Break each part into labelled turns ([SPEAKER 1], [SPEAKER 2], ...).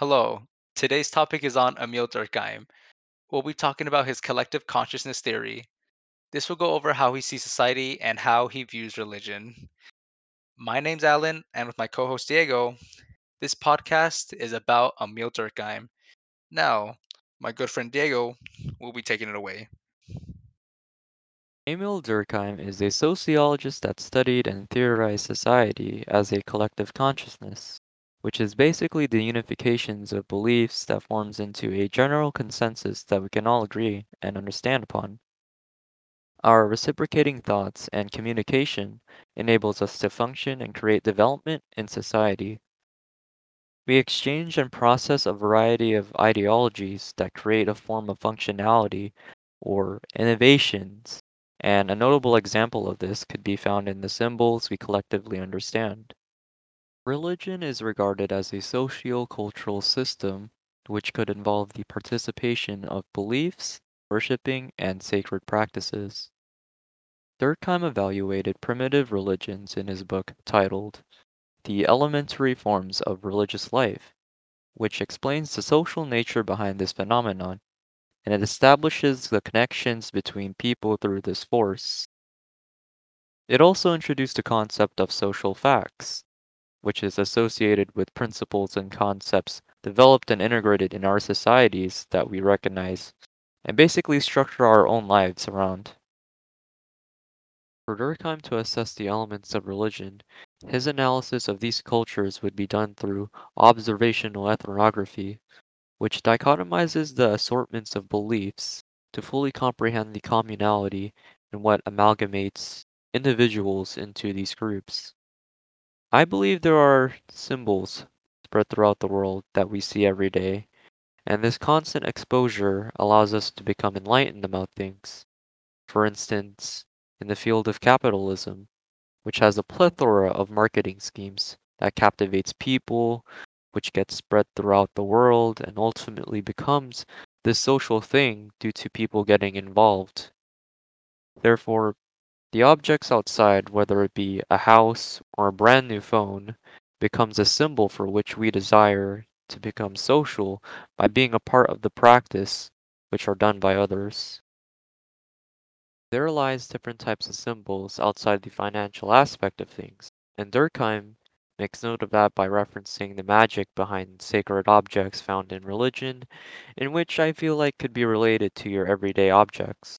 [SPEAKER 1] Hello. Today's topic is on Émile Durkheim. We'll be talking about his collective consciousness theory. This will go over how he sees society and how he views religion. My name's Alan, and with my co host Diego, this podcast is about Émile Durkheim. Now, my good friend Diego will be taking it away.
[SPEAKER 2] Émile Durkheim is a sociologist that studied and theorized society as a collective consciousness, which is basically the unifications of beliefs that forms into a general consensus that we can all agree and understand upon. Our reciprocating thoughts and communication enables us to function and create development in society. We exchange and process a variety of ideologies that create a form of functionality or innovations and a notable example of this could be found in the symbols we collectively understand. Religion is regarded as a socio-cultural system which could involve the participation of beliefs, worshipping, and sacred practices. Durkheim evaluated primitive religions in his book titled The Elementary Forms of Religious Life, which explains the social nature behind this phenomenon and it establishes the connections between people through this force. It also introduced the concept of social facts, which is associated with principles and concepts developed and integrated in our societies that we recognize and basically structure our own lives around. For Durkheim to assess the elements of religion, his analysis of these cultures would be done through observational ethnography, which dichotomizes the assortments of beliefs to fully comprehend the communality and what amalgamates individuals into these groups. I believe there are symbols spread throughout the world that we see every day, and this constant exposure allows us to become enlightened about things. For instance, in the field of capitalism, which has a plethora of marketing schemes that captivates people, which gets spread throughout the world and ultimately becomes this social thing due to people getting involved. Therefore, the objects outside, whether it be a house or a brand new phone, becomes a symbol for which we desire to become social by being a part of the practice which are done by others. There lies different types of symbols outside the financial aspect of things, and Durkheim makes note of that by referencing the magic behind sacred objects found in religion, in which I feel like could be related to your everyday objects.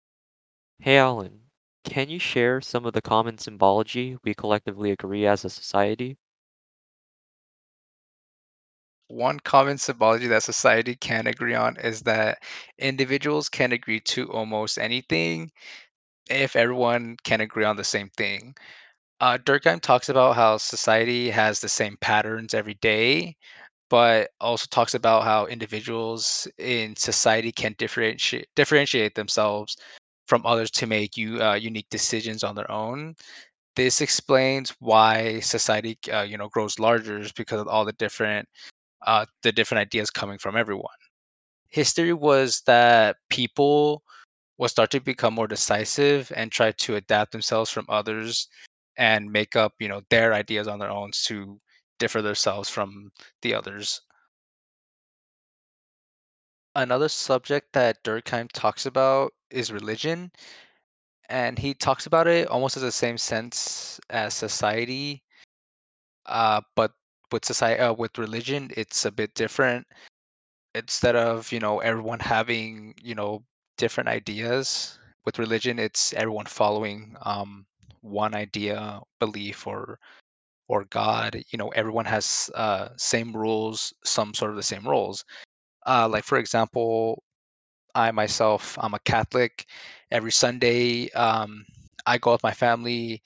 [SPEAKER 2] Hey Alan, can you share some of the common symbology we collectively agree as a society?
[SPEAKER 1] One common symbology that society can agree on is that individuals can agree to almost anything if everyone can agree on the same thing. Uh, Durkheim talks about how society has the same patterns every day, but also talks about how individuals in society can differentiate differentiate themselves from others to make you uh, unique decisions on their own. This explains why society, uh, you know, grows larger because of all the different uh, the different ideas coming from everyone. History was that people will start to become more decisive and try to adapt themselves from others and make up, you know, their ideas on their own to differ themselves from the others. Another subject that Durkheim talks about is religion, and he talks about it almost in the same sense as society, uh, but with society, uh, with religion, it's a bit different. Instead of you know everyone having you know different ideas, with religion, it's everyone following um, one idea, belief, or or God, you know, everyone has uh, same rules, some sort of the same rules. Uh, like for example, I myself, I'm a Catholic. Every Sunday, um, I go with my family.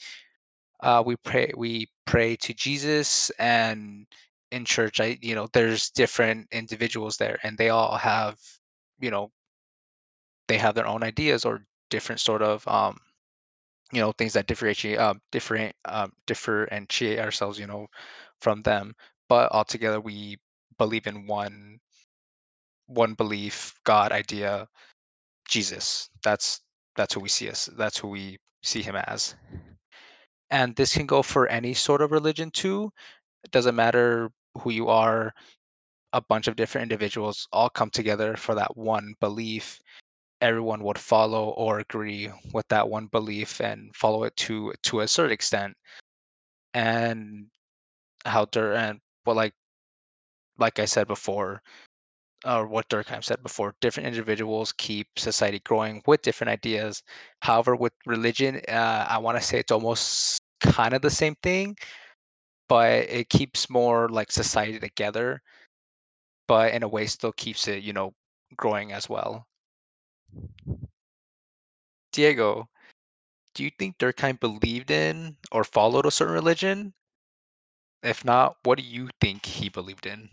[SPEAKER 1] Uh, we pray, we pray to Jesus, and in church, I, you know, there's different individuals there, and they all have, you know, they have their own ideas or different sort of um, you know things that differentiate um different um differentiate ourselves you know from them but altogether we believe in one one belief god idea jesus. That's that's who we see us that's who we see him as. And this can go for any sort of religion too. It doesn't matter who you are. A bunch of different individuals all come together for that one belief, everyone would follow or agree with that one belief and follow it to to a certain extent. And how Dur and well, like like I said before, or what Durkheim said before, different individuals keep society growing with different ideas. However, with religion, uh, I want to say it's almost kind of the same thing, but it keeps more like society together, but in a way still keeps it, you know, growing as well. Diego, do you think Durkheim believed in or followed a certain religion? If not, what do you think he believed in?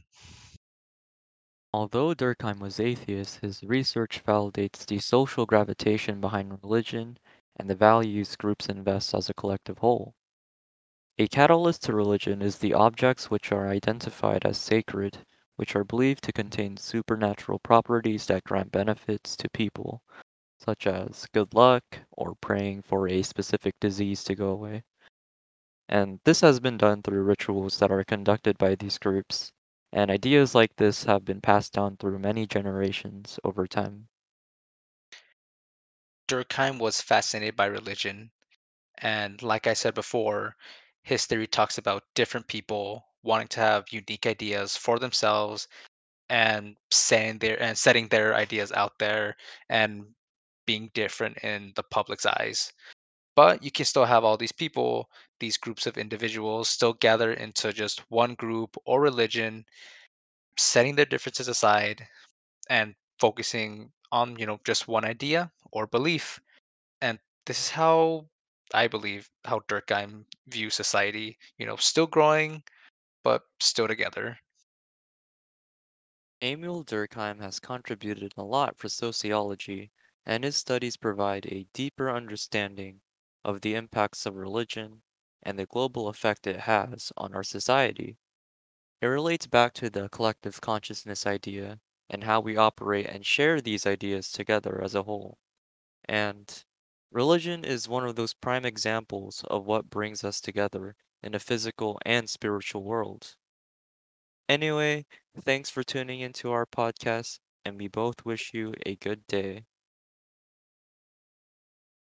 [SPEAKER 2] Although Durkheim was atheist, his research validates the social gravitation behind religion and the values groups invest as a collective whole. A catalyst to religion is the objects which are identified as sacred, which are believed to contain supernatural properties that grant benefits to people, such as good luck or praying for a specific disease to go away. And this has been done through rituals that are conducted by these groups, and ideas like this have been passed down through many generations over time.
[SPEAKER 1] Durkheim was fascinated by religion, and like I said before, his theory talks about different people wanting to have unique ideas for themselves and saying their and setting their ideas out there and being different in the public's eyes. But you can still have all these people, these groups of individuals still gather into just one group or religion, setting their differences aside and focusing on, you know, just one idea or belief. And this is how I believe how Durkheim views society, you know, still growing, but still together.
[SPEAKER 2] Émile Durkheim has contributed a lot for sociology, and his studies provide a deeper understanding of the impacts of religion and the global effect it has on our society. It relates back to the collective consciousness idea and how we operate and share these ideas together as a whole. And religion is one of those prime examples of what brings us together in a physical and spiritual world. Anyway, thanks for tuning into our podcast, and we both wish you a good day.